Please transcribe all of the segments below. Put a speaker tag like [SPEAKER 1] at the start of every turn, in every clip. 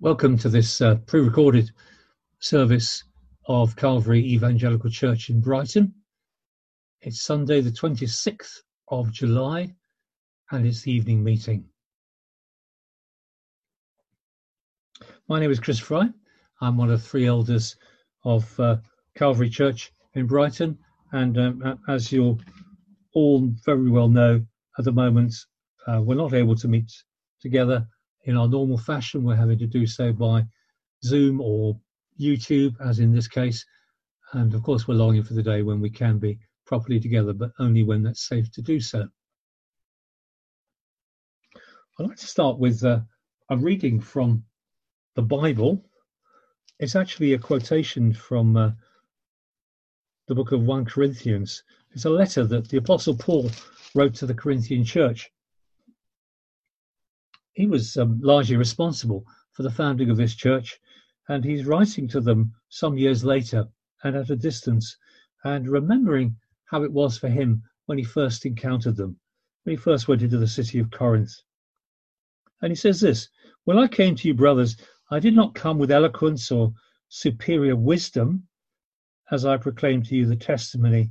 [SPEAKER 1] Welcome to this uh, pre recorded service of Calvary Evangelical Church in Brighton. It's Sunday, the 26th of July, and it's the evening meeting. My name is Chris Fry. I'm one of three elders of uh, Calvary Church in Brighton, and um, as you'll all very well know, at the moment uh, we're not able to meet together in our normal fashion. We're having to do so by Zoom or YouTube, as in this case. And of course, we're longing for the day when we can be properly together, but only when that's safe to do so. I'd like to start with uh, a reading from the Bible. It's actually a quotation from uh, the book of 1 Corinthians. It's a letter that the Apostle Paul wrote to the Corinthian church he was um, largely responsible for the founding of this church, and he's writing to them some years later and at a distance, and remembering how it was for him when he first encountered them, when he first went into the city of Corinth. And he says this When I came to you, brothers, I did not come with eloquence or superior wisdom as I proclaimed to you the testimony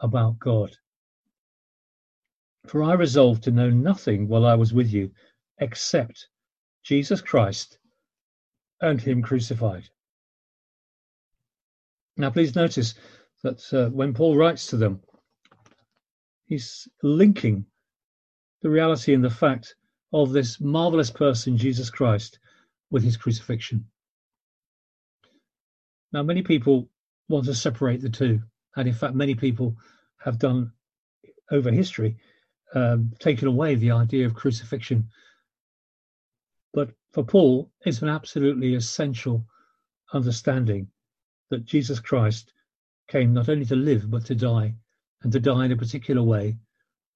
[SPEAKER 1] about God. For I resolved to know nothing while I was with you except Jesus Christ and Him crucified. Now, please notice that uh, when Paul writes to them, he's linking the reality and the fact of this marvelous person, Jesus Christ, with his crucifixion. Now, many people want to separate the two, and in fact, many people have done over history, um, taken away the idea of crucifixion but for Paul, it's an absolutely essential understanding that Jesus Christ came not only to live, but to die, and to die in a particular way,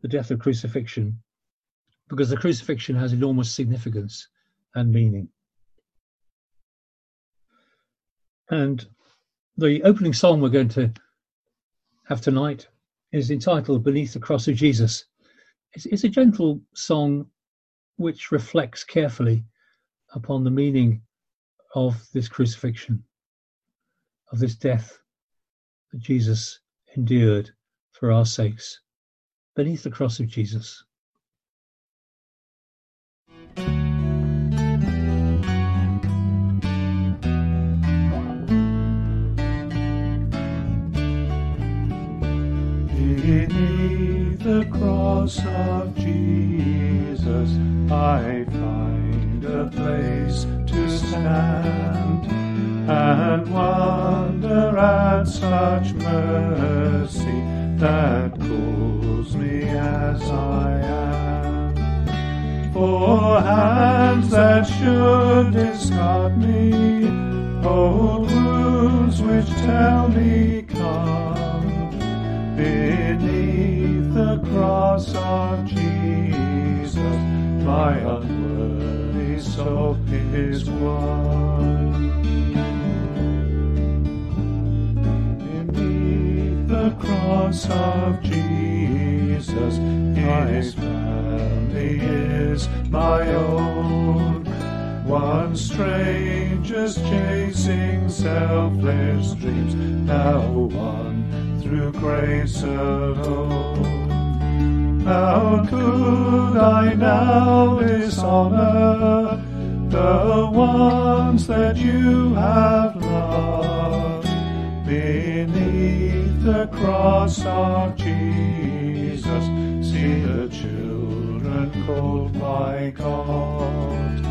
[SPEAKER 1] the death of crucifixion, because the crucifixion has enormous significance and meaning. And the opening song we're going to have tonight is entitled Beneath the Cross of Jesus. It's, it's a gentle song which reflects carefully upon the meaning of this crucifixion, of this death that Jesus endured for our sakes beneath the cross of Jesus.
[SPEAKER 2] Beneath the cross of Jesus, I find a place to stand and wonder at such mercy that calls me as I am. For hands that should discard me, hold wounds which tell me come beneath the cross of Jesus, my unworthy soul his won. Beneath the cross of Jesus, His family is my own. One stranger's chasing selfless dreams, now one through grace alone. How could I now dishonor the ones that you have loved beneath the cross of Jesus? See the children called by God.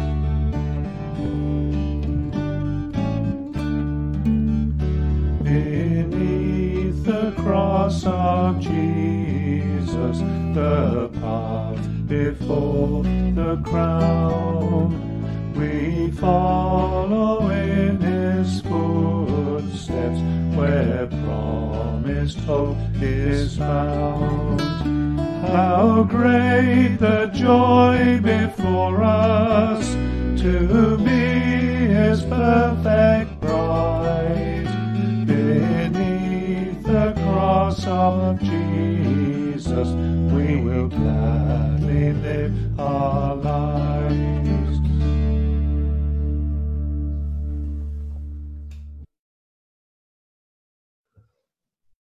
[SPEAKER 2] Beneath the cross of Jesus, the path before the crown, we follow in his footsteps where promised hope is found. How great the joy before us to be his perfect bride beneath the cross of Jesus, will gladly live our lives.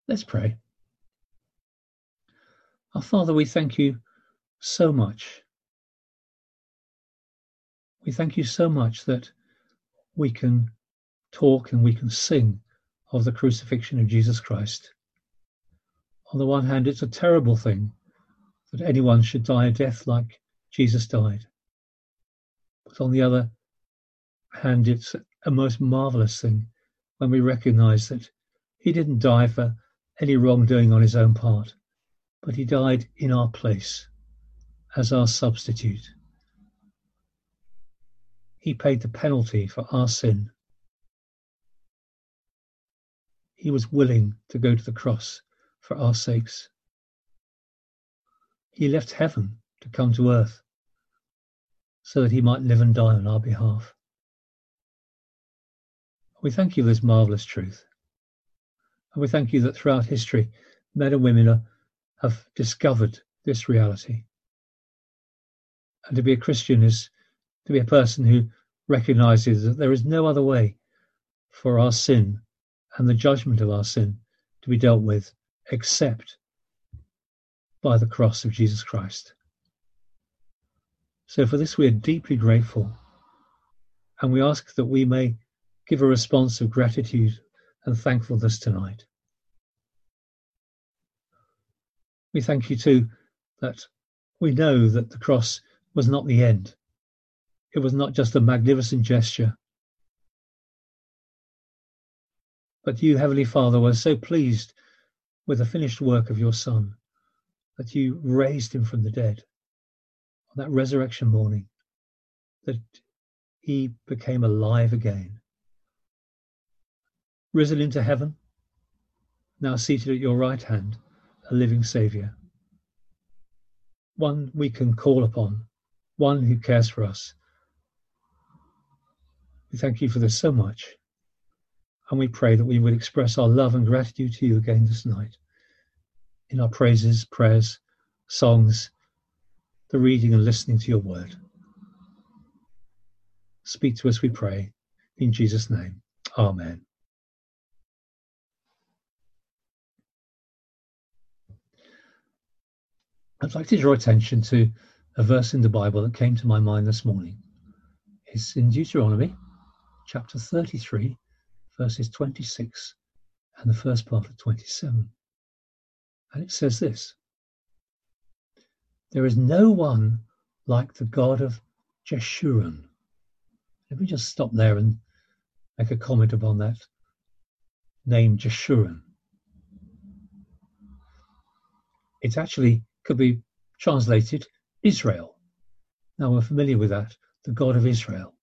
[SPEAKER 1] Let's pray. Our Father, we thank you so much. We thank you so much that we can talk and we can sing of the crucifixion of Jesus Christ. On the one hand, it's a terrible thing that anyone should die a death like Jesus died. But on the other hand, it's a most marvelous thing when we recognize that he didn't die for any wrongdoing on his own part, but he died in our place as our substitute. He paid the penalty for our sin. He was willing to go to the cross for our sakes. He left heaven to come to earth so that he might live and die on our behalf. We thank you for this marvelous truth. And we thank you that throughout history, men and women are, have discovered this reality. And to be a Christian is to be a person who recognizes that there is no other way for our sin and the judgment of our sin to be dealt with except by the cross of Jesus Christ. So for this we are deeply grateful and we ask that we may give a response of gratitude and thankfulness tonight. We thank you too that we know that the cross was not the end. It was not just a magnificent gesture. But you, Heavenly Father, were so pleased with the finished work of your Son that you raised him from the dead on that resurrection morning, that he became alive again risen into heaven, now seated at your right hand, a living Saviour. One we can call upon, one who cares for us. We thank you for this so much, and we pray that we would express our love and gratitude to you again this night in our praises, prayers, songs, the reading and listening to your word. Speak to us, we pray, in Jesus' name. Amen. I'd like to draw attention to a verse in the Bible that came to my mind this morning. It's in Deuteronomy chapter 33, verses 26 and the first part of 27. And it says this There is no one like the God of Jeshurun. Let me just stop there and make a comment upon that name Jeshurun. It actually could be translated Israel. Now we're familiar with that, the God of Israel,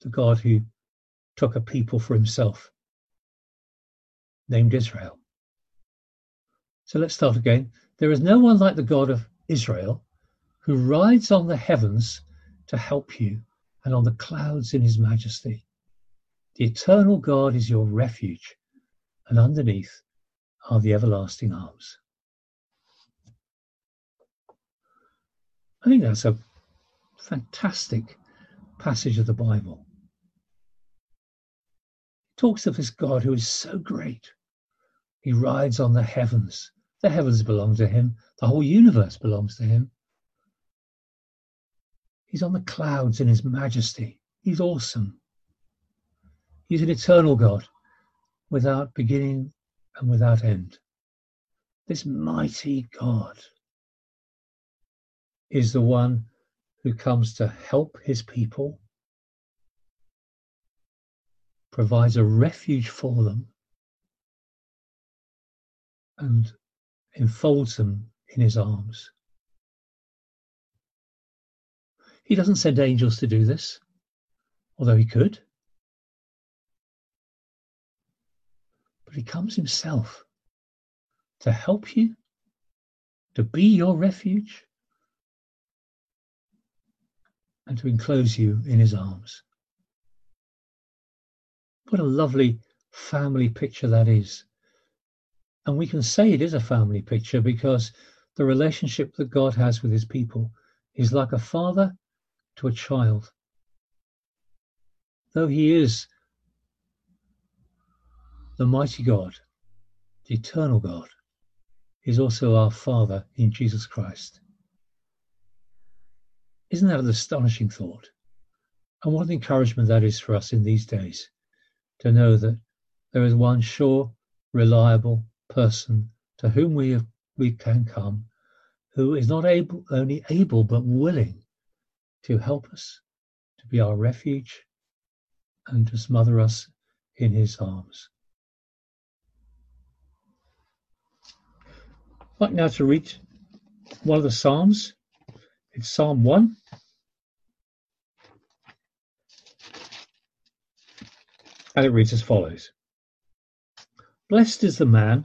[SPEAKER 1] the God who took a people for himself, named Israel. So let's start again. There is no one like the God of Israel who rides on the heavens to help you and on the clouds in his majesty. The eternal God is your refuge, and underneath are the everlasting arms. I think that's a fantastic passage of the Bible. It talks of this God who is so great. He rides on the heavens. The heavens belong to him. The whole universe belongs to him. He's on the clouds in his majesty. He's awesome. He's an eternal God without beginning and without end. This mighty God is the one who comes to help his people, provides a refuge for them, and enfolds them in his arms. He doesn't send angels to do this, although he could. But he comes himself to help you, to be your refuge, and to enclose you in his arms. What a lovely family picture that is. And we can say it is a family picture because the relationship that God has with his people is like a father to a child. Though he is the mighty God, the eternal God, is also our Father in Jesus Christ. Isn't that an astonishing thought? And what an encouragement that is for us in these days to know that there is one sure, reliable person to whom we, we can come, who is not able, only able but willing to help us, to be our refuge, and to smother us in his arms. I'd like now to read one of the Psalms. It's Psalm 1. And it reads as follows Blessed is the man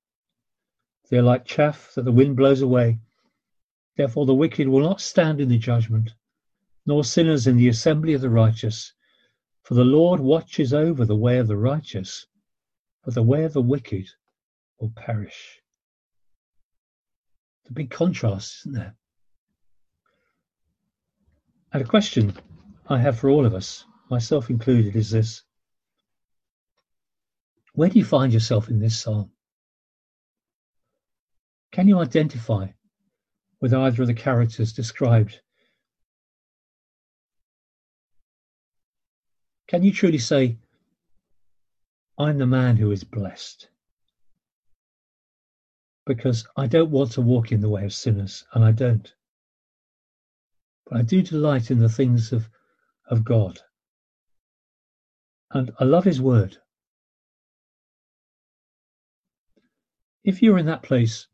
[SPEAKER 1] They are like chaff that the wind blows away. Therefore the wicked will not stand in the judgment, nor sinners in the assembly of the righteous. For the Lord watches over the way of the righteous, but the way of the wicked will perish. The big contrast, isn't there? And a question I have for all of us, myself included, is this where do you find yourself in this psalm? Can you identify with either of the characters described? Can you truly say, I'm the man who is blessed? Because I don't want to walk in the way of sinners, and I don't. But I do delight in the things of, of God. And I love His Word. If you're in that place,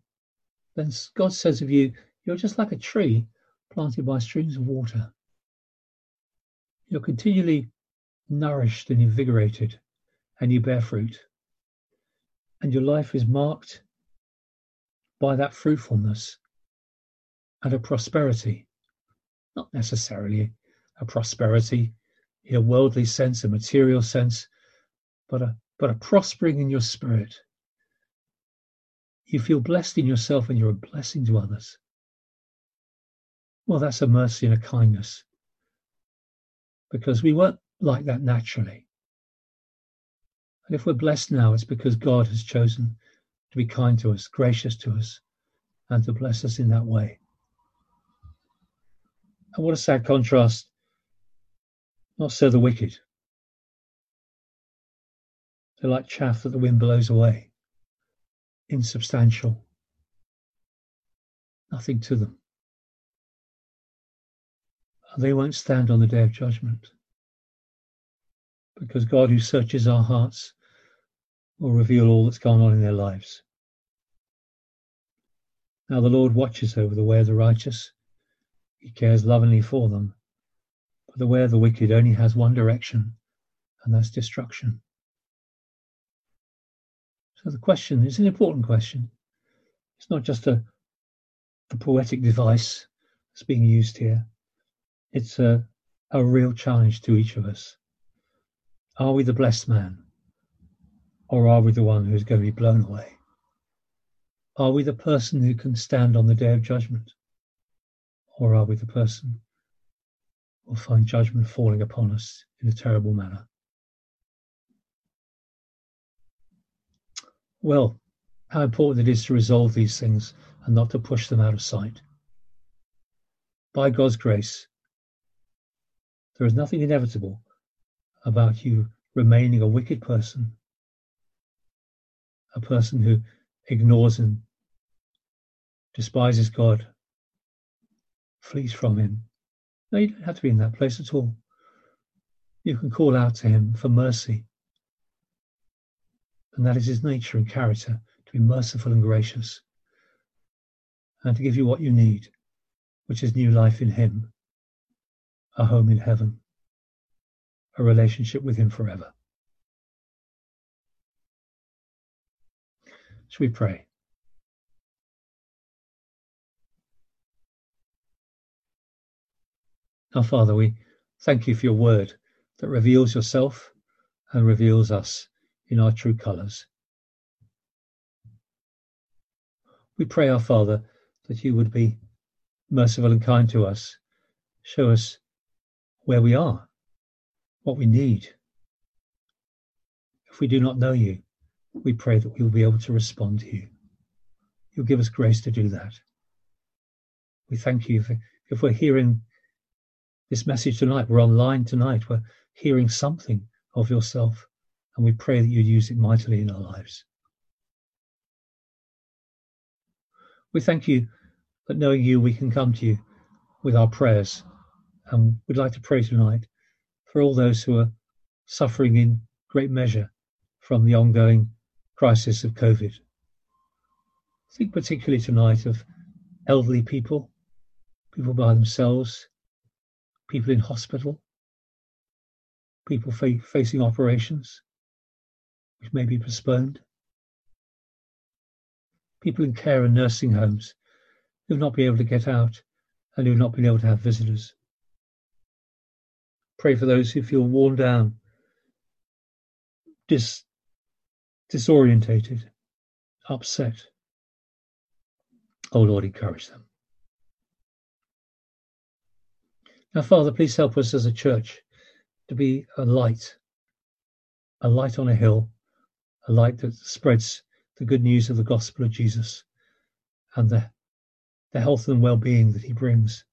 [SPEAKER 1] then God says of you, you're just like a tree planted by streams of water. You're continually nourished and invigorated, and you bear fruit. And your life is marked by that fruitfulness and a prosperity, not necessarily a prosperity in a worldly sense, a material sense, but a, but a prospering in your spirit you feel blessed in yourself and you're a blessing to others. Well, that's a mercy and a kindness because we weren't like that naturally. And if we're blessed now, it's because God has chosen to be kind to us, gracious to us, and to bless us in that way. And what a sad contrast. Not so the wicked. They're like chaff that the wind blows away insubstantial, nothing to them. They won't stand on the day of judgment because God, who searches our hearts, will reveal all that's gone on in their lives. Now, the Lord watches over the way of the righteous, He cares lovingly for them. But the way of the wicked only has one direction, and that's destruction. The question is an important question. It's not just a, a poetic device that's being used here. It's a, a real challenge to each of us. Are we the blessed man? Or are we the one who's going to be blown away? Are we the person who can stand on the day of judgment? Or are we the person who will find judgment falling upon us in a terrible manner? Well, how important it is to resolve these things and not to push them out of sight. By God's grace, there is nothing inevitable about you remaining a wicked person, a person who ignores and despises God, flees from Him. No, you don't have to be in that place at all. You can call out to Him for mercy and that is his nature and character to be merciful and gracious, and to give you what you need, which is new life in him, a home in heaven, a relationship with him forever. Shall we pray? Our Father, we thank you for your word that reveals yourself and reveals us in our true colours. We pray, our Father, that you would be merciful and kind to us. Show us where we are, what we need. If we do not know you, we pray that we will be able to respond to you. You'll give us grace to do that. We thank you for, if we're hearing this message tonight, we're online tonight, we're hearing something of yourself, and we pray that you use it mightily in our lives. We thank you that knowing you, we can come to you with our prayers. And we'd like to pray tonight for all those who are suffering in great measure from the ongoing crisis of COVID. Think particularly tonight of elderly people, people by themselves, people in hospital, people fa- facing operations which may be postponed, people in care and nursing homes who've not been able to get out and who've not been able to have visitors. Pray for those who feel worn down, dis- disorientated, upset. Oh Lord, encourage them. Now, Father, please help us as a church to be a light, a light on a hill, a light that spreads the good news of the gospel of Jesus and the, the health and well being that he brings.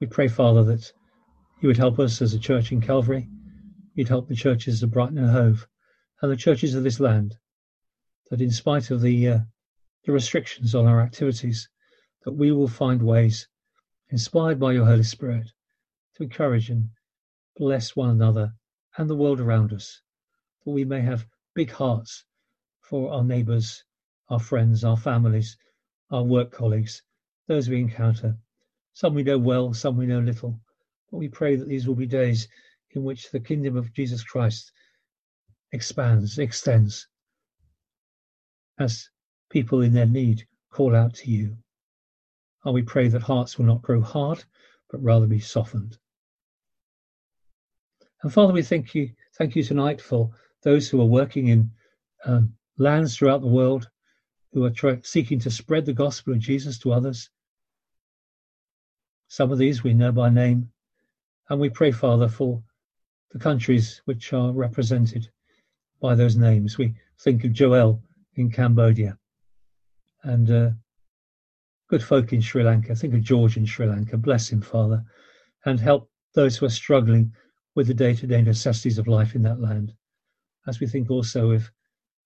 [SPEAKER 1] We pray, Father, that you would help us as a church in Calvary. You'd help the churches of Brighton and Hove and the churches of this land, that in spite of the, uh, the restrictions on our activities, that we will find ways, inspired by your Holy Spirit, to encourage and bless one another and the world around us, that we may have big hearts for our neighbours, our friends, our families, our work colleagues, those we encounter. Some we know well, some we know little. But we pray that these will be days in which the kingdom of Jesus Christ expands, extends, as people in their need call out to you. And we pray that hearts will not grow hard, but rather be softened. And Father, we thank you, thank you tonight for those who are working in um, lands throughout the world, who are try- seeking to spread the gospel of Jesus to others. Some of these we know by name, and we pray, Father, for the countries which are represented by those names. We think of Joel in Cambodia and uh, good folk in Sri Lanka. Think of George in Sri Lanka. Bless him, Father, and help those who are struggling with the day to day necessities of life in that land. As we think also of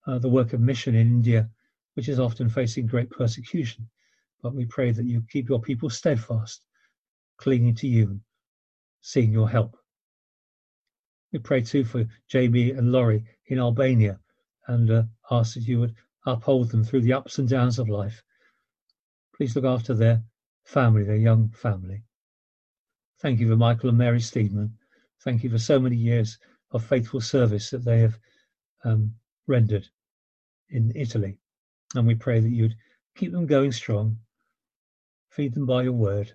[SPEAKER 1] uh, the work of mission in India, which is often facing great persecution. But we pray that you keep your people steadfast, clinging to you, seeing your help. We pray too for Jamie and Laurie in Albania and uh, ask that you would uphold them through the ups and downs of life. Please look after their family, their young family. Thank you for Michael and Mary Steedman. Thank you for so many years of faithful service that they have um, rendered in Italy. And we pray that you'd keep them going strong, feed them by your word,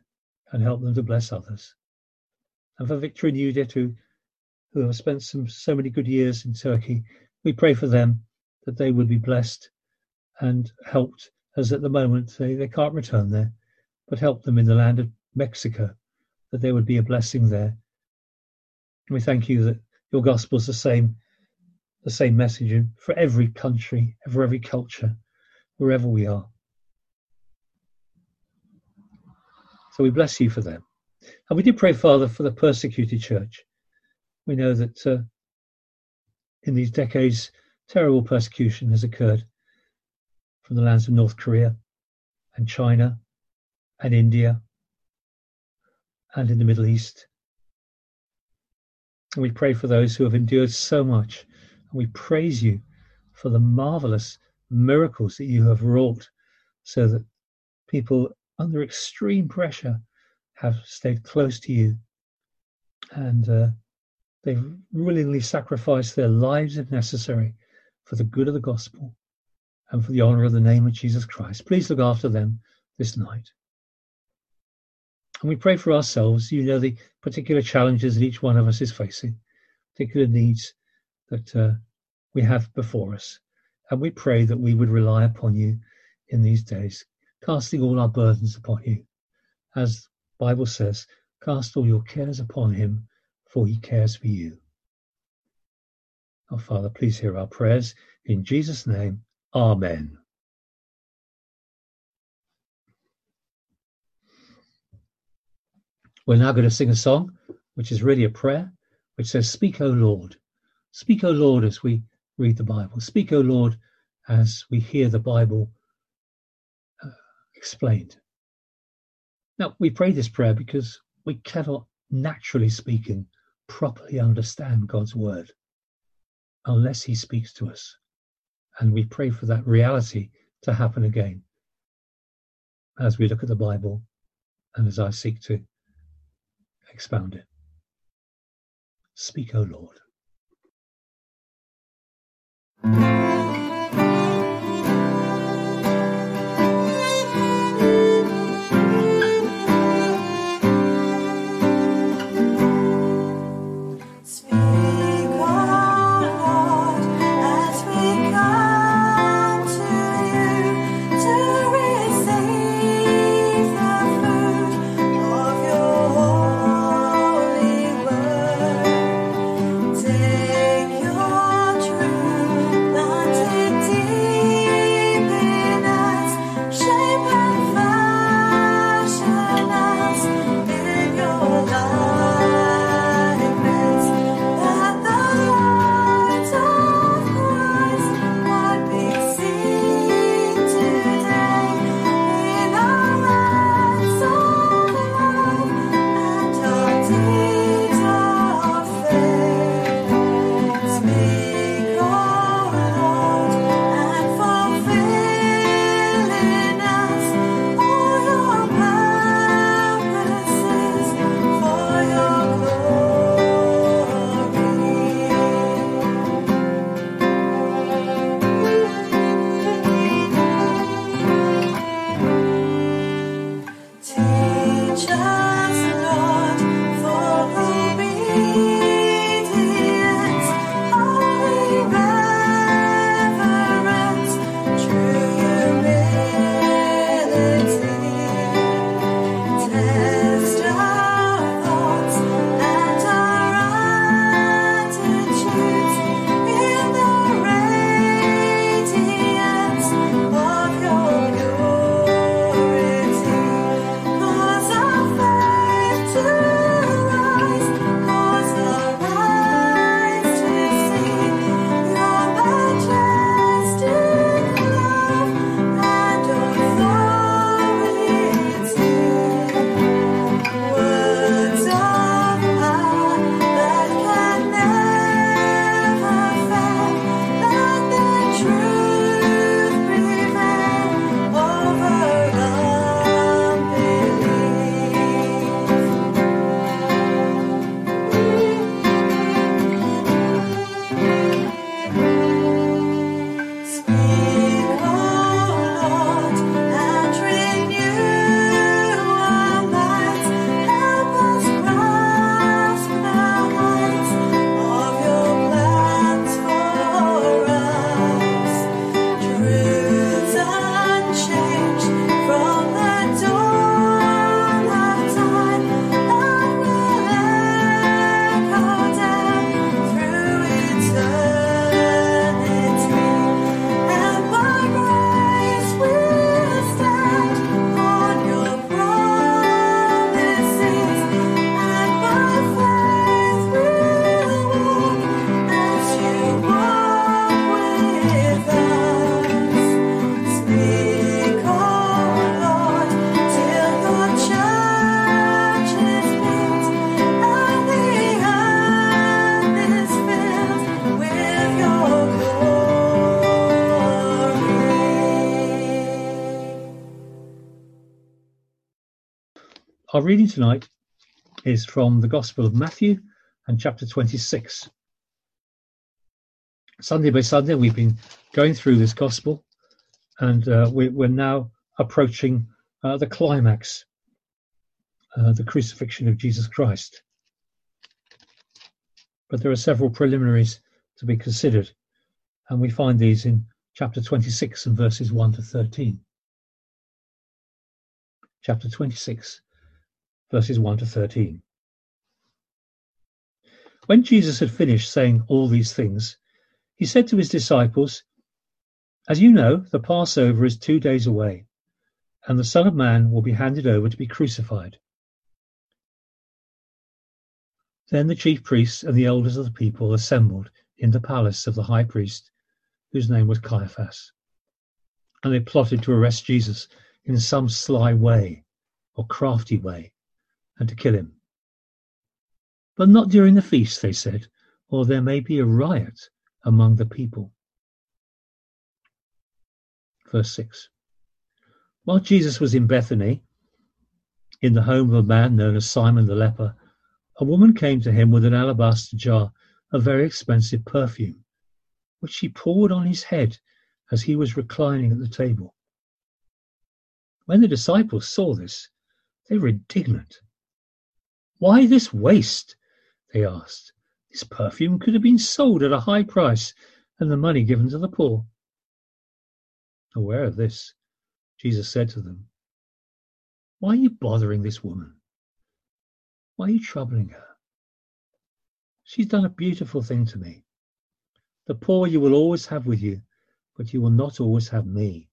[SPEAKER 1] and help them to bless others. And for Victor and Judith, who, who have spent some so many good years in Turkey, we pray for them that they would be blessed and helped, as at the moment they, they can't return there, but help them in the land of Mexico, that there would be a blessing there. And we thank you that your gospel is the same the same message for every country, for every culture, wherever we are. So we bless you for them. And we do pray, Father, for the persecuted church. We know that uh, in these decades, terrible persecution has occurred from the lands of North Korea and China and India and in the Middle East. And we pray for those who have endured so much we praise you for the marvelous miracles that you have wrought so that people under extreme pressure have stayed close to you and uh, they've willingly sacrificed their lives if necessary for the good of the gospel and for the honor of the name of Jesus Christ. Please look after them this night.
[SPEAKER 3] And we pray for ourselves. You know the particular challenges that each one of us is facing, particular needs that uh, we have before us. And we pray that we would rely upon you in these days, casting all our burdens upon you. As the Bible says, cast all your cares upon him, for he cares for you. Our Father, please hear our prayers. In Jesus' name, Amen. We're now going to sing a song, which is really a prayer, which says, Speak, O Lord. Speak, O Lord, as we read the Bible. Speak, O Lord, as we hear the Bible uh, explained. Now, we pray this prayer because we cannot, naturally speaking, properly understand God's word unless He speaks to us. And we pray for that reality to happen again as we look at the Bible and as I seek to expound it. Speak, O Lord. Reading tonight is from the Gospel of Matthew and chapter 26. Sunday by Sunday, we've been going through this Gospel and uh, we, are now approaching uh, the climax
[SPEAKER 1] uh, the crucifixion of Jesus Christ. But there are several preliminaries to be considered, and we find these in chapter 26 and verses 1 to 13. Chapter 26, verses 1 to 13. When Jesus had finished saying all these things, he said to his disciples, As you know, the Passover is two days away, and the Son of Man will be handed over to be crucified. Then the chief priests and the elders of the people assembled in the palace of the high priest, whose name was Caiaphas. And they plotted to arrest Jesus in some sly way or crafty way and to kill him. But not during the feast, they said, or there may be a riot among the people. Verse 6 While Jesus was in Bethany, in the home of a man known as Simon the leper, a woman came to him with an alabaster jar of very expensive perfume, which she poured on his head as he was reclining at the table. When the disciples saw this, they were indignant. Why this waste? they asked. This perfume could have been sold at a high price and the money given to the poor. Aware of this, Jesus said to them, Why are you bothering this woman? Why are you troubling her? She's done a beautiful thing to me. The poor you will always have with you, but you will not always have me.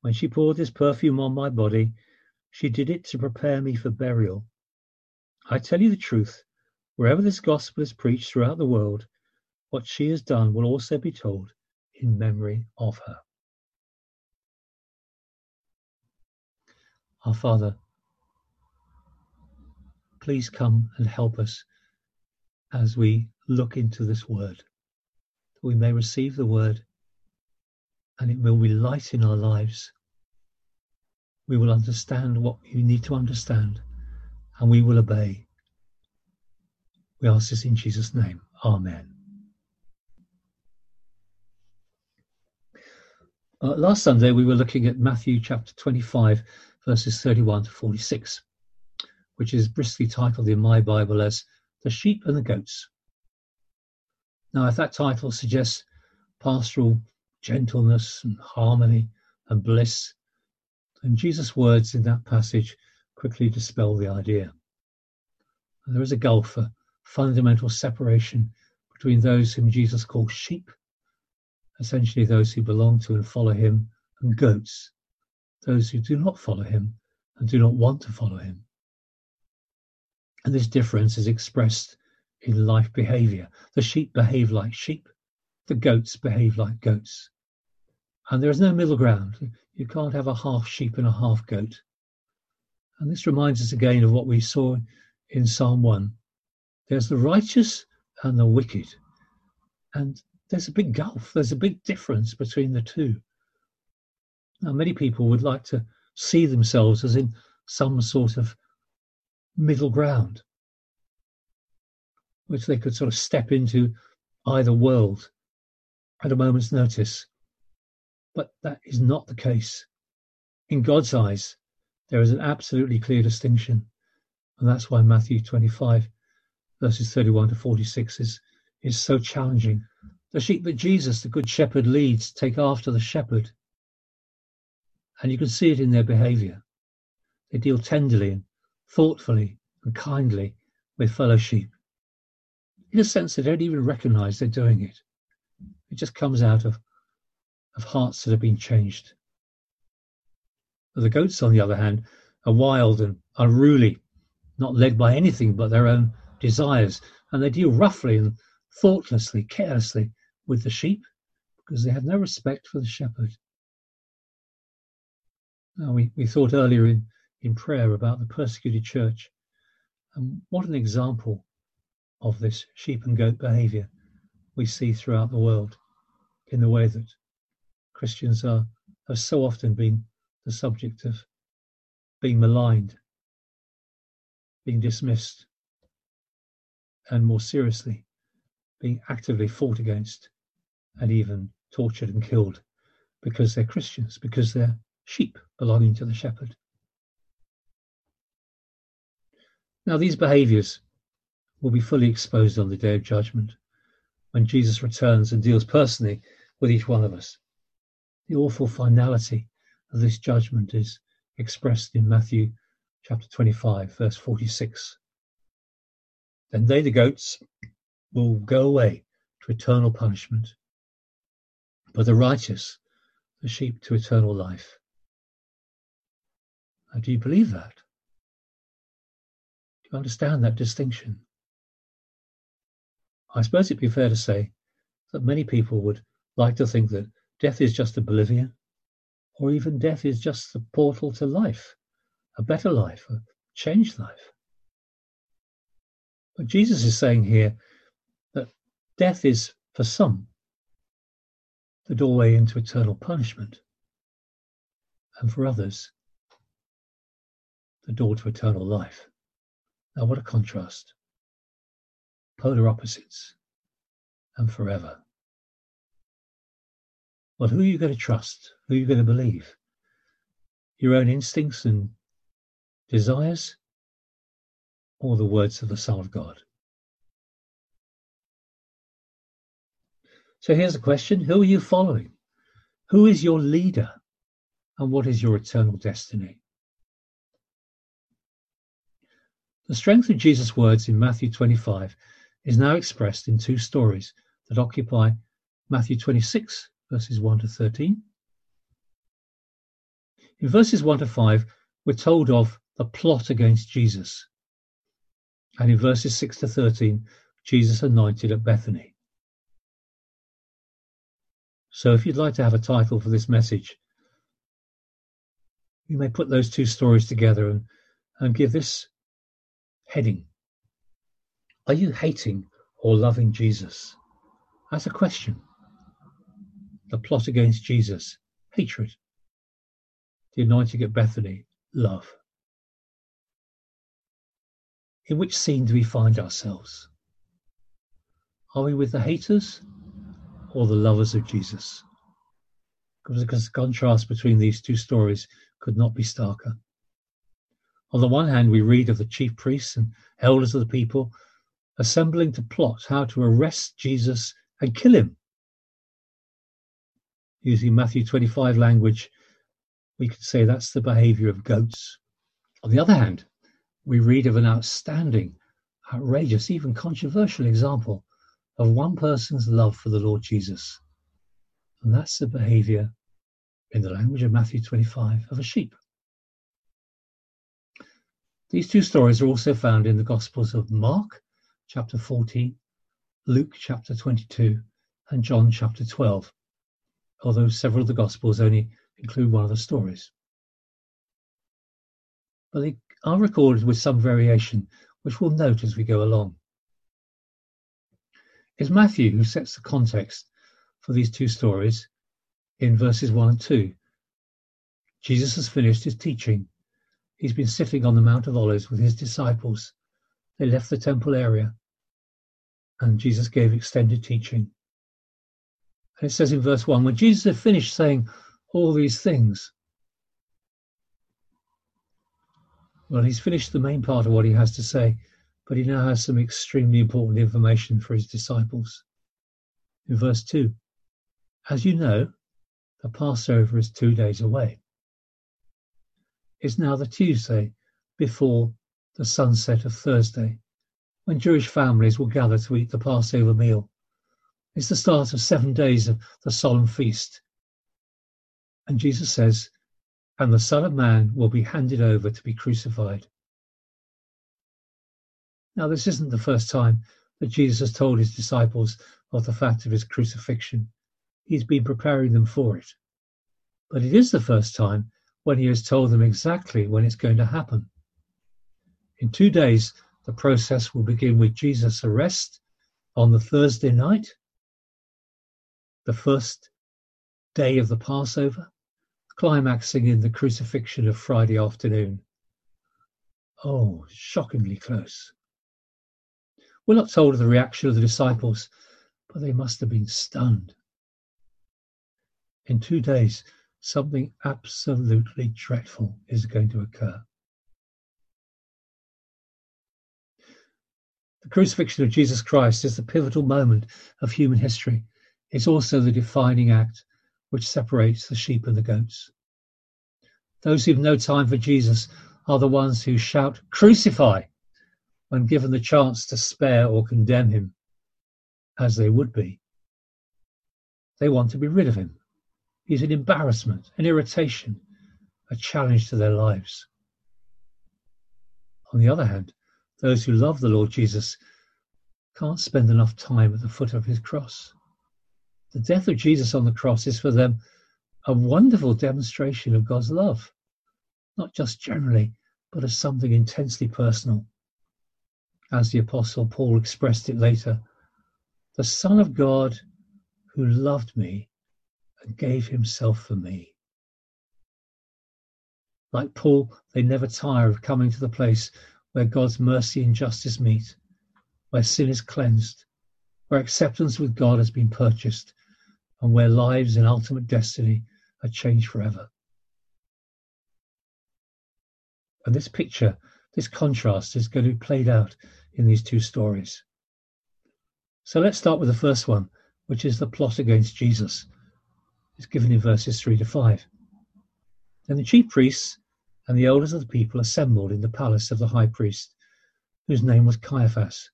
[SPEAKER 1] When she poured this perfume on my body, she did it to prepare me for burial. I tell you the truth, Wherever this gospel is preached throughout the world, what she has done will also be told in memory of her. Our Father, please come and help us as we look into this word, that we may receive the word and it will be light in our lives. We will understand what you need to understand and we will obey. We ask this in Jesus' name. Amen. Uh, last Sunday, we were looking at Matthew chapter 25, verses 31 to 46, which is briskly titled in my Bible as The Sheep and the Goats. Now, if that title suggests pastoral gentleness and harmony and bliss, then Jesus' words in that passage quickly dispel the idea. And there is a gulf, a, fundamental separation between those whom Jesus calls sheep, essentially those who belong to and follow him, and goats, those who do not follow him and do not want to follow him. And this difference is expressed in life behavior. The sheep behave like sheep, the goats behave like goats. And there is no middle ground. You can't have a half sheep and a half goat. And this reminds us again of what we saw in Psalm 1 there's the righteous and the wicked. And there's a big gulf, there's a big difference between the two. Now, many people would like to see themselves as in some sort of middle ground, which they could sort of step into either world at a moment's notice. But that is not the case. In God's eyes, there is an absolutely clear distinction. And that's why Matthew 25 verses 31 to 46 is, is so challenging. The sheep that Jesus, the Good Shepherd, leads take after the shepherd. And you can see it in their behavior. They deal tenderly and thoughtfully and kindly with fellow sheep. In a sense, they don't even recognize they're doing it. It just comes out of, of hearts that have been changed. The goats, on the other hand, are wild and unruly, not led by anything but their own desires, and they deal roughly and thoughtlessly, carelessly with the sheep because they have no respect for the shepherd. Now, we, we thought earlier in, in prayer about the persecuted church, and what an example of this sheep and goat behavior we see throughout the world in the way that Christians are have so often been the subject of being maligned, being dismissed, and more seriously, being actively fought against and even tortured and killed because they're Christians, because they're sheep belonging to the shepherd. Now, these behaviors will be fully exposed on the day of judgment when Jesus returns and deals personally with each one of us. The awful finality of this judgment is expressed in Matthew chapter 25, verse 46. Then they, the goats, will go away to eternal punishment, but the righteous, the sheep, to eternal life. Now, do you believe that? Do you understand that distinction? I suppose it'd be fair to say that many people would like to think that death is just oblivion, or even death is just the portal to life, a better life, a changed life. But Jesus is saying here that death is, for some, the doorway into eternal punishment, and for others, the door to eternal life. Now, what a contrast! Polar opposites, and forever. Well, who are you going to trust? Who are you going to believe? Your own instincts and desires, or the words of the Son of God? So here's a question Who are you following? Who is your leader? And what is your eternal destiny? The strength of Jesus' words in Matthew 25 is now expressed in two stories that occupy Matthew 26, verses 1 to 13. In verses 1 to 5, we're told of the plot against Jesus. And in verses 6 to 13, Jesus anointed at Bethany. So if you'd like to have a title for this message, you may put those two stories together and, and give this heading. Are you hating or loving Jesus? That's a question. The plot against Jesus, hatred. The anointing at Bethany, love. In which scene do we find ourselves? Are we with the haters or the lovers of Jesus? Because the contrast between these two stories could not be starker. On the one hand, we read of the chief priests and elders of the people assembling to plot how to arrest Jesus and kill him. Using Matthew 25 language, we could say that's the behavior of goats. On the other hand, we read of an outstanding, outrageous, even controversial example of one person's love for the Lord Jesus. And that's the behavior, in the language of Matthew 25, of a sheep. These two stories are also found in the Gospels of Mark, chapter 14, Luke, chapter 22, and John, chapter 12, although several of the Gospels only include one of the stories. But they are recorded with some variation, which we'll note as we go along. It's Matthew who sets the context for these two stories in verses 1 and 2. Jesus has finished his teaching He's been sitting on the Mount of Olives with his disciples. They left the temple area and Jesus gave extended teaching. It says in verse 1 when Jesus had finished saying all these things, well, he's finished the main part of what he has to say, but he now has some extremely important information for his disciples. In verse 2, as you know, the Passover is two days away is now the Tuesday before the sunset of Thursday, when Jewish families will gather to eat the Passover meal. It's the start of seven days of the solemn feast. And Jesus says, and the Son of Man will be handed over to be crucified. Now, this isn't the first time that Jesus has told his disciples of the fact of his crucifixion. He's been preparing them for it. But it is the first time when he has told them exactly when it's going to happen. In two days, the process will begin with Jesus' arrest on the Thursday night, the first day of the Passover, climaxing in the crucifixion of Friday afternoon. Oh, shockingly close. We're not told of the reaction of the disciples, but they must have been stunned. In two days, something absolutely dreadful is going to occur. The crucifixion of Jesus Christ is the pivotal moment of human history. It's also the defining act which separates the sheep and the goats. Those who've no time for Jesus are the ones who shout, Crucify! when given the chance to spare or condemn him, as they would be. They want to be rid of him. He's an embarrassment, an irritation, a challenge to their lives. On the other hand, those who love the Lord Jesus can't spend enough time at the foot of his cross. The death of Jesus on the cross is for them a wonderful demonstration of God's love, not just generally, but as something intensely personal. As the Apostle Paul expressed it later, the Son of God who loved me and gave himself for me. Like Paul, they never tire of coming to the place where God's mercy and justice meet, where sin is cleansed, where acceptance with God has been purchased, and where lives and ultimate destiny are changed forever. And this picture, this contrast is going to be played out in these two stories. So let's start with the first one, which is the plot against Jesus. It's given in verses 3 to 5. Then the chief priests and the elders of the people assembled in the palace of the high priest, whose name was Caiaphas.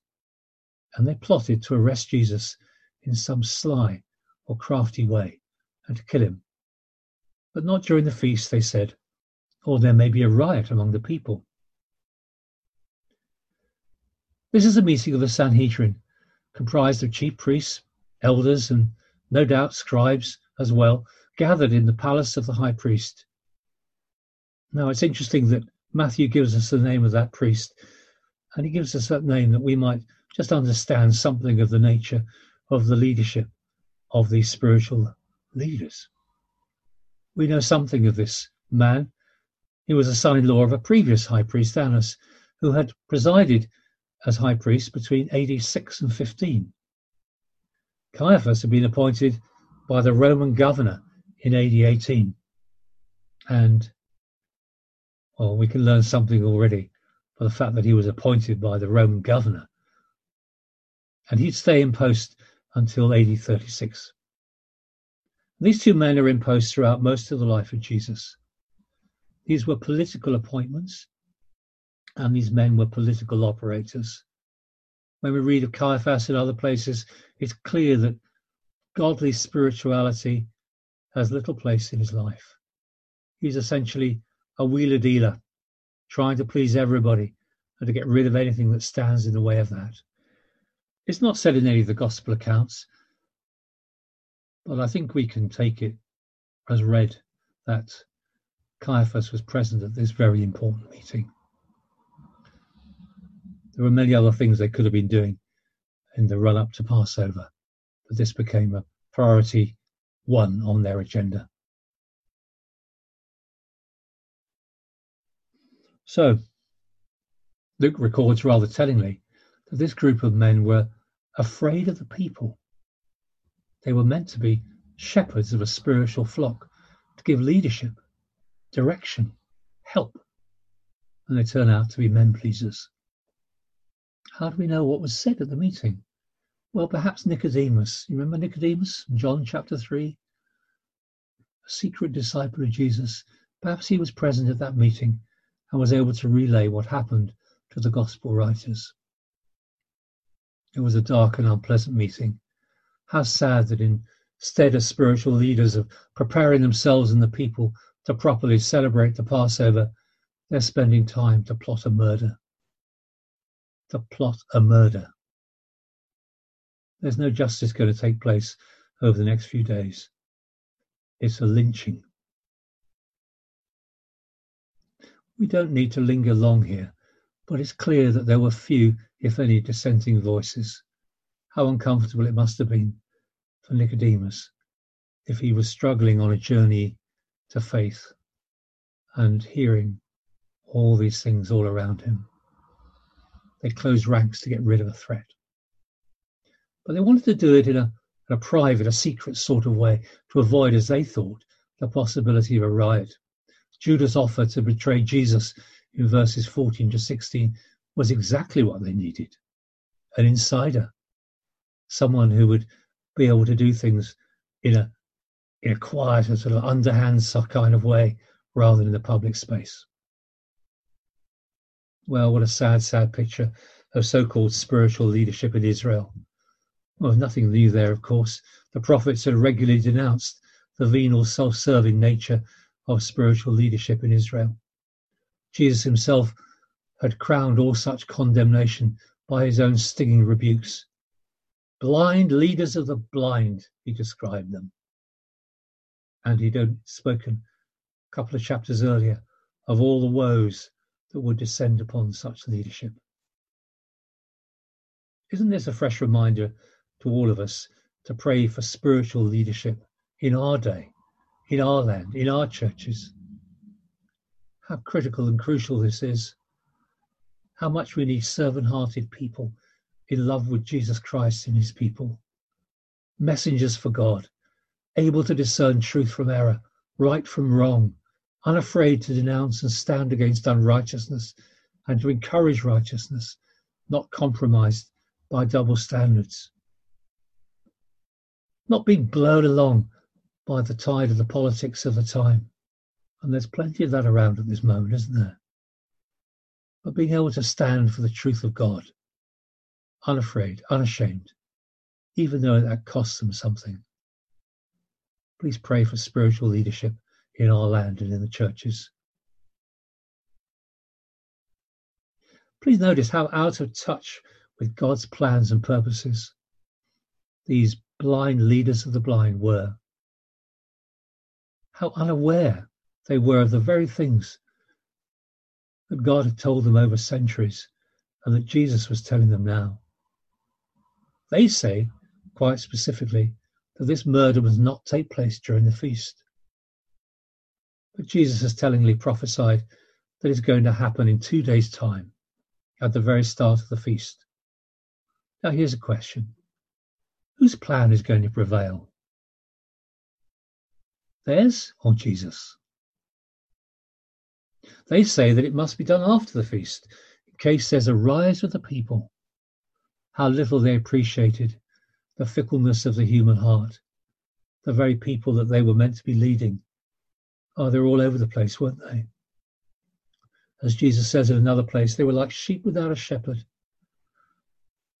[SPEAKER 1] And they plotted to arrest Jesus in some sly or crafty way and to kill him. But not during the feast, they said, or there may be a riot among the people. This is a meeting of the Sanhedrin, comprised of chief priests, elders, and no doubt scribes as well, gathered in the palace of the high priest. Now, it's interesting that Matthew gives us the name of that priest, and he gives us that name that we might just understand something of the nature of the leadership of these spiritual leaders. We know something of this man. He was a son in law of a previous high priest, Annas, who had presided as high priest between AD 6 and 15. Caiaphas had been appointed by the Roman governor in AD 18. And well, we can learn something already by the fact that he was appointed by the Roman governor. And he'd stay in post until AD 36. These two men are in post throughout most of the life of Jesus. These were political appointments, and these men were political operators. When we read of Caiaphas and other places, it's clear that godly spirituality has little place in his life. He's essentially a wheeler dealer, trying to please everybody and to get rid of anything that stands in the way of that. It's not said in any of the gospel accounts, but I think we can take it as read that Caiaphas was present at this very important meeting. There were many other things they could have been doing in the run up to Passover, but this became a priority one on their agenda. So, Luke records rather tellingly that this group of men were afraid of the people. They were meant to be shepherds of a spiritual flock, to give leadership, direction, help, and they turn out to be men pleasers. How do we know what was said at the meeting? Well, perhaps Nicodemus. You remember Nicodemus, in John chapter 3? A secret disciple of Jesus. Perhaps he was present at that meeting and was able to relay what happened to the gospel writers. It was a dark and unpleasant meeting. How sad that instead of spiritual leaders of preparing themselves and the people to properly celebrate the Passover, they're spending time to plot a murder. To plot a murder. There's no justice going to take place over the next few days. It's a lynching. We don't need to linger long here, but it's clear that there were few, if any, dissenting voices. How uncomfortable it must have been for Nicodemus if he was struggling on a journey to faith and hearing all these things all around him. They closed ranks to get rid of a threat. But they wanted to do it in a, in a private, a secret sort of way to avoid, as they thought, the possibility of a riot. Judas' offered to betray Jesus in verses 14 to 16 was exactly what they needed. an insider, someone who would be able to do things in a in a quiet and sort of underhand kind of way rather than in the public space. Well, what a sad, sad picture of so-called spiritual leadership in Israel. Well, nothing new there, of course. The prophets had regularly denounced the venal, self-serving nature of spiritual leadership in Israel. Jesus himself had crowned all such condemnation by his own stinging rebukes. Blind leaders of the blind, he described them. And he'd spoken a couple of chapters earlier of all the woes that would descend upon such leadership. Isn't this a fresh reminder to all of us to pray for spiritual leadership in our day, in our land, in our churches? How critical and crucial this is. How much we need servant hearted people in love with Jesus Christ and his people. Messengers for God, able to discern truth from error, right from wrong, unafraid to denounce and stand against unrighteousness and to encourage righteousness, not compromised by double standards. Not being blown along by the tide of the politics of the time. And there's plenty of that around at this moment, isn't there? But being able to stand for the truth of God, unafraid, unashamed, even though that costs them something. Please pray for spiritual leadership in our land and in the churches. Please notice how out of touch with God's plans and purposes these blind leaders of the blind were. How unaware they were of the very things that God had told them over centuries and that Jesus was telling them now. They say, quite specifically, that this murder must not take place during the feast. But Jesus has tellingly prophesied that it's going to happen in two days' time, at the very start of the feast. Now, here's a question Whose plan is going to prevail? Theirs or Jesus? They say that it must be done after the feast, in case there's a rise of the people. How little they appreciated the fickleness of the human heart, the very people that they were meant to be leading Oh, they're all over the place, weren't they? As Jesus says in another place, they were like sheep without a shepherd.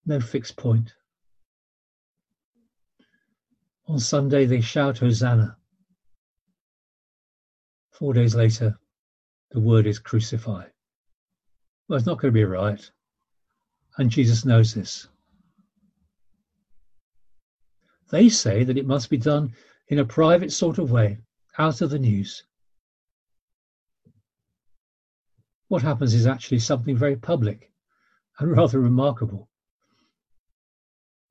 [SPEAKER 1] No fixed point. On Sunday, they shout Hosanna. Four days later, the word is crucify. Well, it's not going to be right. And Jesus knows this. They say that it must be done in a private sort of way, out of the news. What happens is actually something very public and rather remarkable.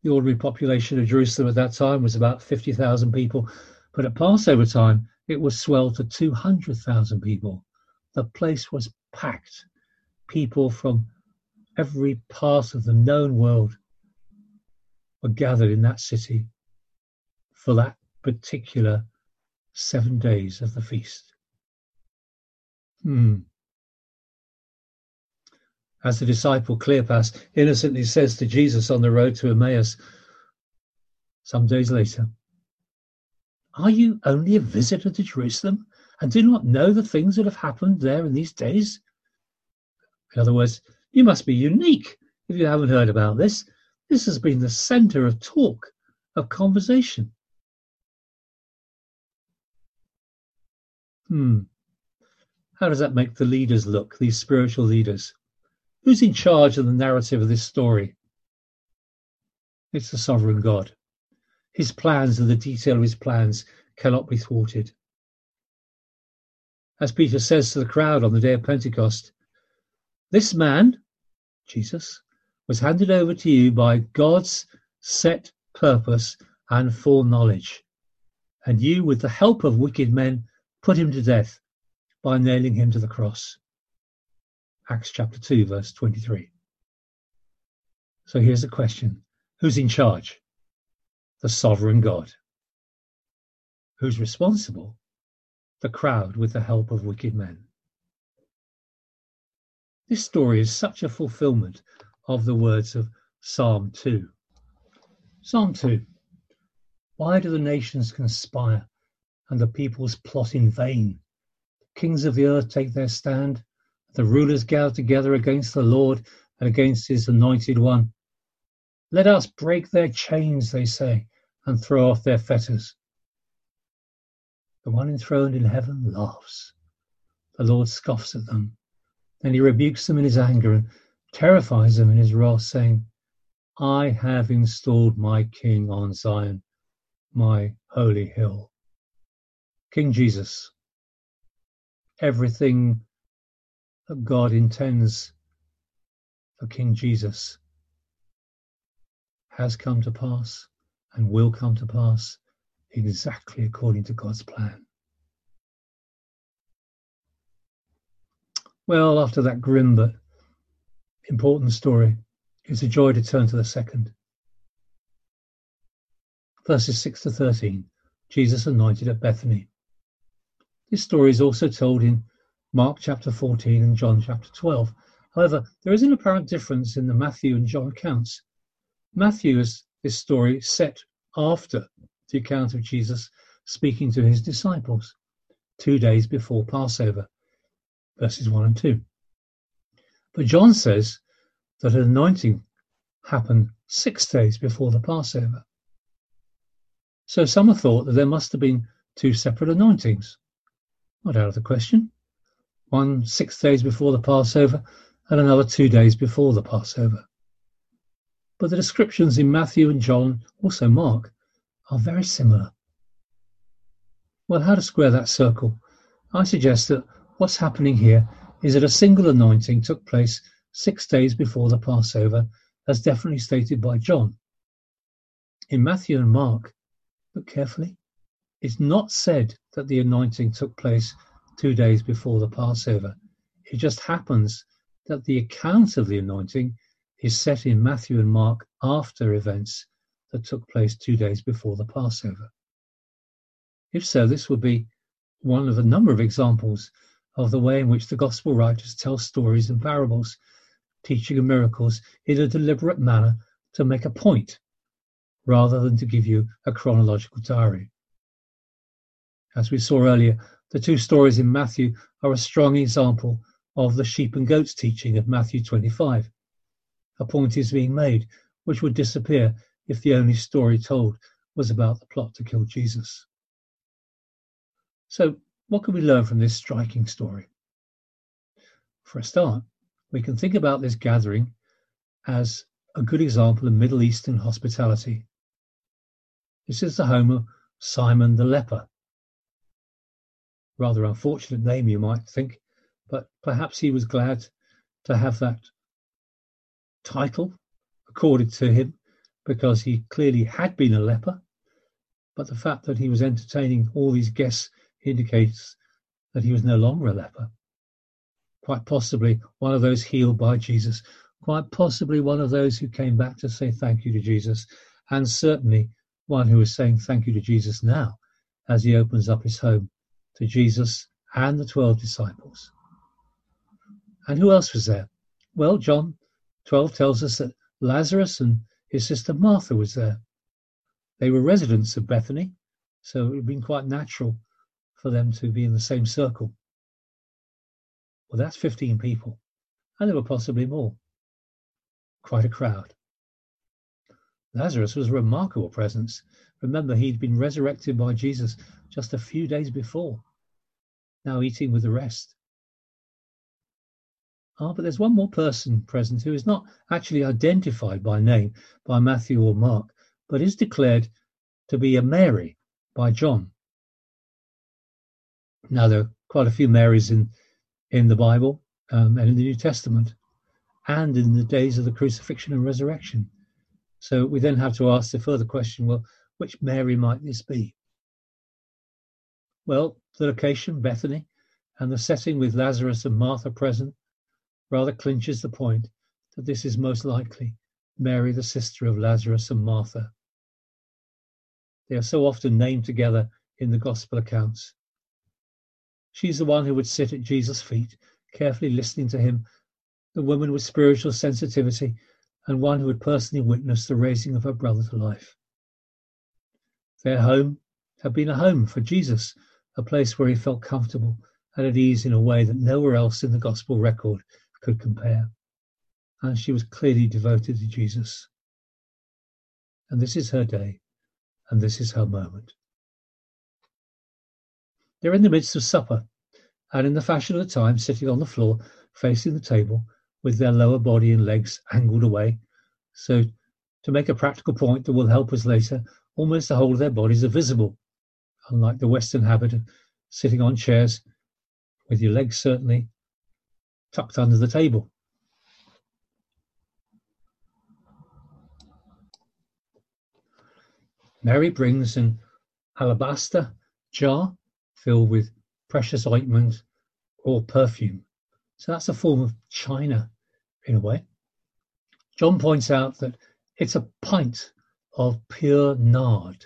[SPEAKER 1] The ordinary population of Jerusalem at that time was about 50,000 people, but at Passover time it was swelled to 200,000 people. The place was packed. People from every part of the known world were gathered in that city for that particular seven days of the feast. Hmm. As the disciple Cleopas innocently says to Jesus on the road to Emmaus some days later, Are you only a visitor to Jerusalem and do not know the things that have happened there in these days? In other words, you must be unique if you haven't heard about this. This has been the center of talk, of conversation. Hmm. How does that make the leaders look, these spiritual leaders? Who's in charge of the narrative of this story? It's the sovereign God. His plans and the detail of his plans cannot be thwarted. As Peter says to the crowd on the day of Pentecost, this man, Jesus, was handed over to you by God's set purpose and foreknowledge. And you, with the help of wicked men, put him to death by nailing him to the cross. Acts chapter 2, verse 23. So here's the question Who's in charge? The sovereign God. Who's responsible? The crowd with the help of wicked men. This story is such a fulfillment of the words of Psalm 2. Psalm 2. Why do the nations conspire and the peoples plot in vain? The kings of the earth take their stand, the rulers gather together against the Lord and against his anointed one. Let us break their chains, they say, and throw off their fetters. The one enthroned in heaven laughs. The Lord scoffs at them. Then he rebukes them in his anger and terrifies them in his wrath, saying, I have installed my king on Zion, my holy hill. King Jesus, everything that God intends for King Jesus has come to pass and will come to pass exactly according to God's plan. Well, after that grim but important story, it's a joy to turn to the second. Verses 6 to 13 Jesus anointed at Bethany. This story is also told in Mark chapter 14 and John chapter 12. However, there is an apparent difference in the Matthew and John accounts. Matthew has this story set after the account of Jesus speaking to his disciples two days before Passover, verses 1 and 2. But John says that an anointing happened six days before the Passover. So some have thought that there must have been two separate anointings. Not out of the question. One six days before the Passover and another two days before the Passover. But the descriptions in Matthew and John, also Mark, are very similar. Well, how to square that circle? I suggest that what's happening here is that a single anointing took place six days before the Passover, as definitely stated by John. In Matthew and Mark, look carefully, it's not said that the anointing took place two days before the Passover. It just happens that the account of the anointing is set in Matthew and Mark after events that took place two days before the Passover. If so, this would be one of a number of examples of the way in which the gospel writers tell stories and parables, teaching and miracles in a deliberate manner to make a point rather than to give you a chronological diary. As we saw earlier, the two stories in Matthew are a strong example of the sheep and goats teaching of Matthew 25. A point is being made which would disappear if the only story told was about the plot to kill Jesus. So, what can we learn from this striking story? For a start, we can think about this gathering as a good example of Middle Eastern hospitality. This is the home of Simon the leper. Rather unfortunate name, you might think, but perhaps he was glad to have that title accorded to him because he clearly had been a leper. But the fact that he was entertaining all these guests indicates that he was no longer a leper. Quite possibly one of those healed by Jesus, quite possibly one of those who came back to say thank you to Jesus, and certainly one who is saying thank you to Jesus now as he opens up his home to Jesus and the 12 disciples. And who else was there? Well, John 12 tells us that Lazarus and his sister Martha was there. They were residents of Bethany, so it would have been quite natural for them to be in the same circle. Well, that's 15 people, and there were possibly more. Quite a crowd. Lazarus was a remarkable presence. Remember, he'd been resurrected by Jesus just a few days before, now eating with the rest. Ah, but there's one more person present who is not actually identified by name by Matthew or Mark, but is declared to be a Mary by John. Now, there are quite a few Marys in, in the Bible um, and in the New Testament and in the days of the crucifixion and resurrection. So we then have to ask the further question well, which Mary might this be? Well, the location, Bethany, and the setting with Lazarus and Martha present rather clinches the point that this is most likely Mary, the sister of Lazarus and Martha. They are so often named together in the gospel accounts. She's the one who would sit at Jesus' feet, carefully listening to him, the woman with spiritual sensitivity and one who had personally witnessed the raising of her brother to life. Their home had been a home for Jesus, a place where he felt comfortable and at ease in a way that nowhere else in the gospel record could compare. And she was clearly devoted to Jesus. And this is her day, and this is her moment. They're in the midst of supper, and in the fashion of the time, sitting on the floor, facing the table, with their lower body and legs angled away. So, to make a practical point that will help us later, almost the whole of their bodies are visible, unlike the Western habit of sitting on chairs with your legs certainly tucked under the table. Mary brings an alabaster jar filled with precious ointment or perfume. So that's a form of china in a way. John points out that it's a pint of pure nard.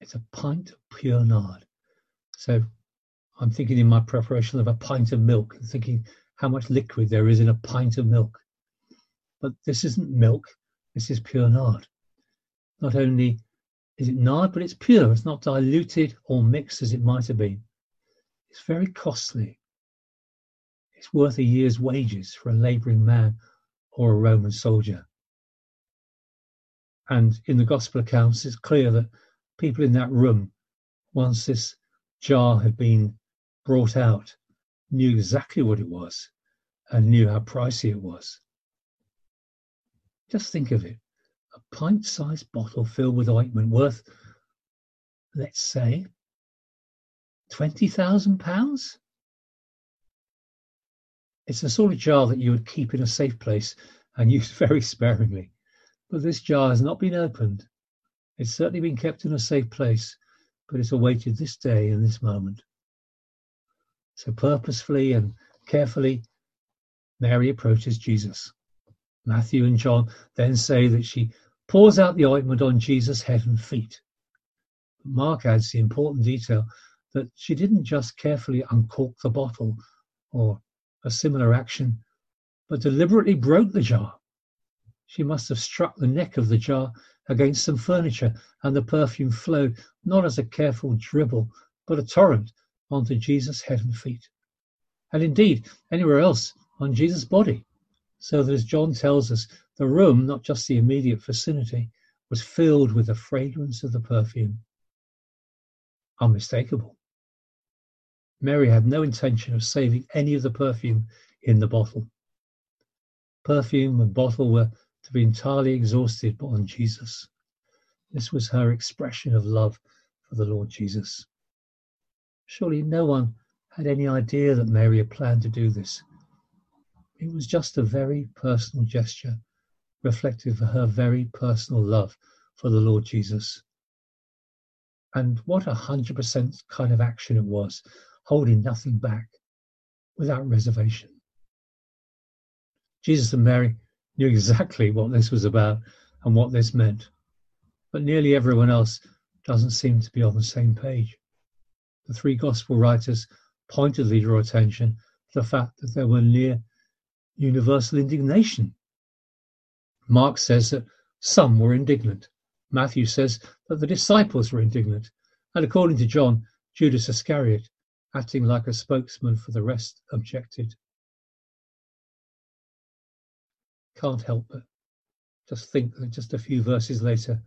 [SPEAKER 1] It's a pint of pure nard. So I'm thinking in my preparation of a pint of milk thinking how much liquid there is in a pint of milk. But this isn't milk, this is pure nard. Not only is it nard, but it's pure. It's not diluted or mixed as it might have been. It's very costly. It's worth a year's wages for a labouring man or a Roman soldier. And in the gospel accounts, it's clear that people in that room, once this jar had been brought out, knew exactly what it was and knew how pricey it was. Just think of it a pint sized bottle filled with ointment worth, let's say, £20,000? It's the sort of jar that you would keep in a safe place and use very sparingly. But this jar has not been opened. It's certainly been kept in a safe place, but it's awaited this day and this moment. So purposefully and carefully, Mary approaches Jesus. Matthew and John then say that she pours out the ointment on Jesus' head and feet. Mark adds the important detail that she didn't just carefully uncork the bottle or a similar action, but deliberately broke the jar. She must have struck the neck of the jar against some furniture, and the perfume flowed not as a careful dribble, but a torrent onto Jesus' head and feet. And indeed, anywhere else on Jesus' body. So that as John tells us, the room, not just the immediate vicinity, was filled with the fragrance of the perfume. Unmistakable. Mary had no intention of saving any of the perfume in the bottle. Perfume and bottle were to be entirely exhausted on Jesus. This was her expression of love for the Lord Jesus. Surely no one had any idea that Mary had planned to do this. It was just a very personal gesture, reflective of her very personal love for the Lord Jesus. And what a hundred percent kind of action it was holding nothing back, without reservation. Jesus and Mary knew exactly what this was about and what this meant, but nearly everyone else doesn't seem to be on the same page. The three gospel writers pointedly draw attention to the fact that there were near universal indignation. Mark says that some were indignant. Matthew says that the disciples were indignant. And according to John, Judas Iscariot acting like a spokesman for the rest, objected. Can't help but just think that just a few verses later,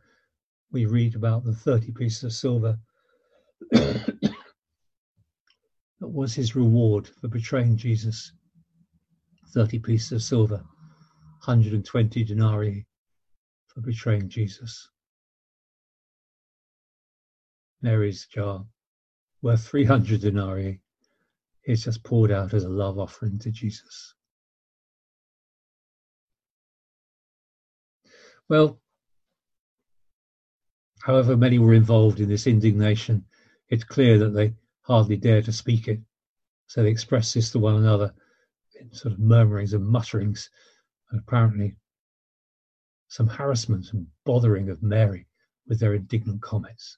[SPEAKER 1] we read about the 30 pieces of silver that was his reward for betraying Jesus. 30 pieces of silver, 120 denarii for betraying Jesus. Mary's jar worth 300 denarii is just poured out as a love offering to Jesus. Well, however many were involved in this indignation, it's clear that they hardly dare to speak it. So they express this to one another in sort of murmurings and mutterings, and apparently some harassment and bothering of Mary with their indignant comments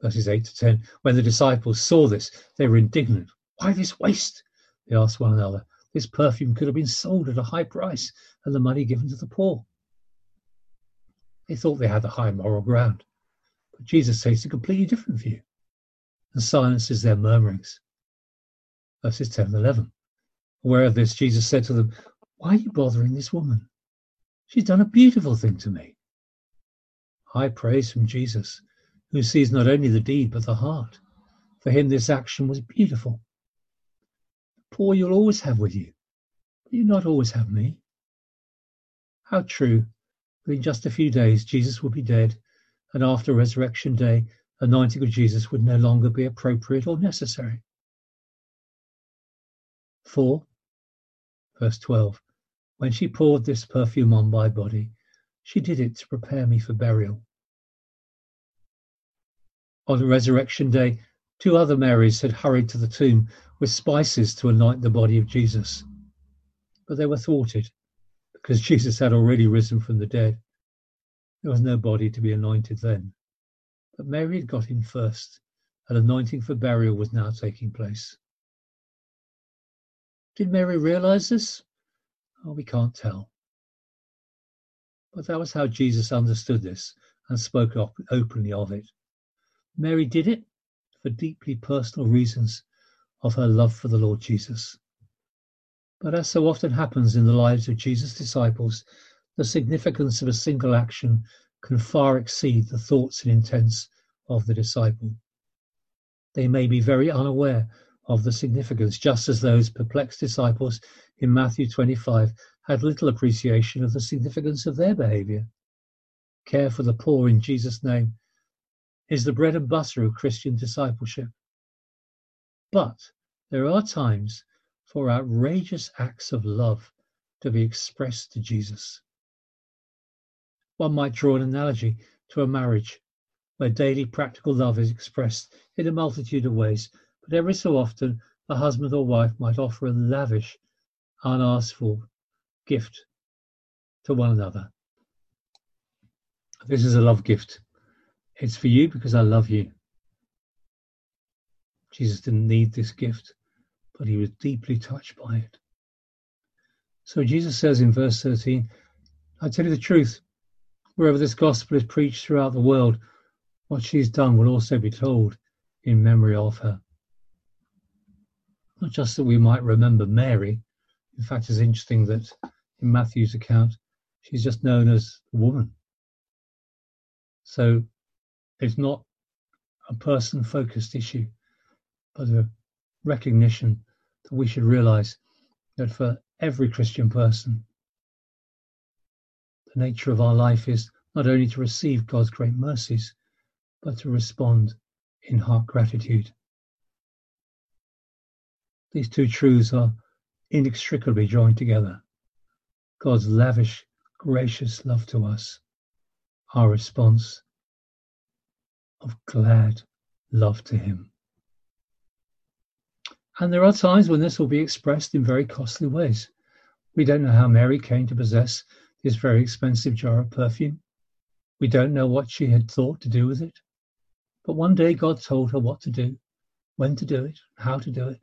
[SPEAKER 1] verses 8 to 10. When the disciples saw this, they were indignant. Why this waste? They asked one another. this perfume could have been sold at a high price and the money given to the poor. They thought they had a high moral ground. But Jesus takes a completely different view and silences their murmurings. Verses 10 and 11. Aware of this, Jesus said to them, Why are you bothering this woman? She's done a beautiful thing to me. High praise from Jesus, who sees not only the deed but the heart. For him, this action was beautiful. The poor you'll always have with you, but you not always have me. How true in just a few days, Jesus will be dead, and after resurrection day, anointing of Jesus would no longer be appropriate or necessary. 4. Verse 12. When she poured this perfume on my body, she did it to prepare me for burial. On resurrection day, two other Marys had hurried to the tomb with spices to anoint the body of Jesus. But they were thwarted because Jesus had already risen from the dead. There was no body to be anointed then. But Mary had got in first, and anointing for burial was now taking place. Did Mary realize this? Oh, we can't tell. But that was how Jesus understood this and spoke op- openly of it. Mary did it for deeply personal reasons of her love for the Lord Jesus. But as so often happens in the lives of Jesus' disciples, the significance of a single action can far exceed the thoughts and intents of the disciple. They may be very unaware of the significance, just as those perplexed disciples in Matthew 25 had little appreciation of the significance of their behavior. Care for the poor in Jesus' name is the bread and butter of Christian discipleship. But there are times for outrageous acts of love to be expressed to Jesus. One might draw an analogy to a marriage where daily practical love is expressed in a multitude of ways, but every so often a husband or wife might offer a lavish, unasked for gift to one another. This is a love gift. It's for you because I love you. Jesus didn't need this gift but he was deeply touched by it. So Jesus says in verse 13, I tell you the truth, wherever this gospel is preached throughout the world, what she's done will also be told in memory of her. Not just that we might remember Mary. In fact, it's interesting that in Matthew's account, she's just known as a woman. So it's not a person focused issue, but a recognition that we should realize that for every Christian person, the nature of our life is not only to receive God's great mercies, but to respond in heart gratitude. These two truths are inextricably joined together. God's lavish, gracious love to us, our response of glad love to Him. And there are times when this will be expressed in very costly ways. We don't know how Mary came to possess this very expensive jar of perfume. We don't know what she had thought to do with it. But one day God told her what to do, when to do it, how to do it,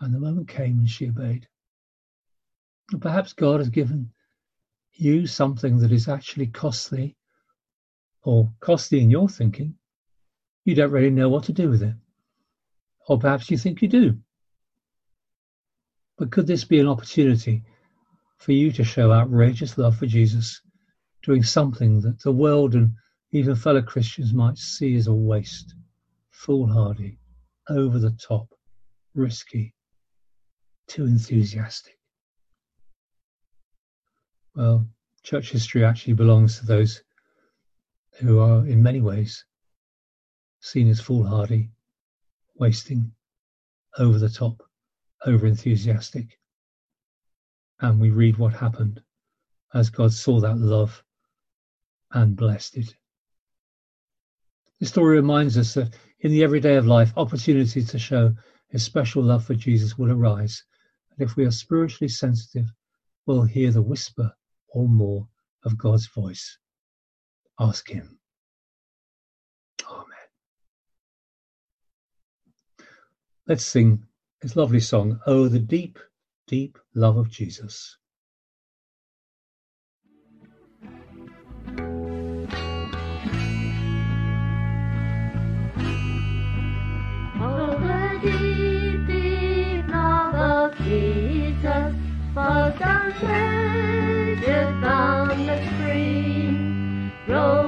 [SPEAKER 1] and the moment came and she obeyed. Perhaps God has given you something that is actually costly or costly in your thinking. You don't really know what to do with it. Or perhaps you think you do. But could this be an opportunity for you to show outrageous love for Jesus, doing something that the world and even fellow Christians might see as a waste, foolhardy, over the top, risky, too enthusiastic? Well, church history actually belongs to those who are, in many ways, seen as foolhardy, wasting, over the top, over enthusiastic. And we read what happened as God saw that love and blessed it. The story reminds us that in the everyday of life, opportunities to show a special love for Jesus will arise. And if we are spiritually sensitive, we'll hear the whisper or more of God's voice. Ask Him. Amen. Let's sing this lovely song, Oh, the deep, deep love of Jesus.
[SPEAKER 3] Oh, the deep, deep love of Jesus was boundless, free, rolling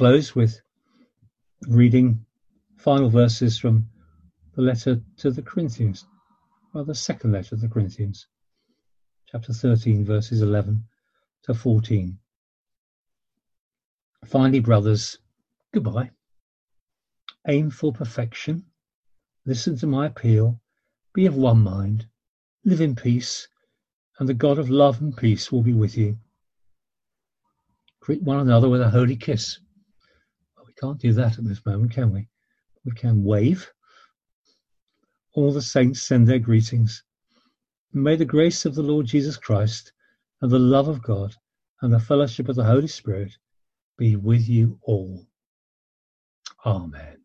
[SPEAKER 1] close with reading final verses from the letter to the Corinthians, or the second letter to the Corinthians, chapter 13, verses 11 to 14. Finally, brothers, goodbye. Aim for perfection. Listen to my appeal. Be of one mind. Live in peace, and the God of love and peace will be with you. Greet one another with a holy kiss. Can't do that at this moment, can we? We can wave. All the saints send their greetings. May the grace of the Lord Jesus Christ and the love of God and the fellowship of the Holy Spirit be with you all. Amen.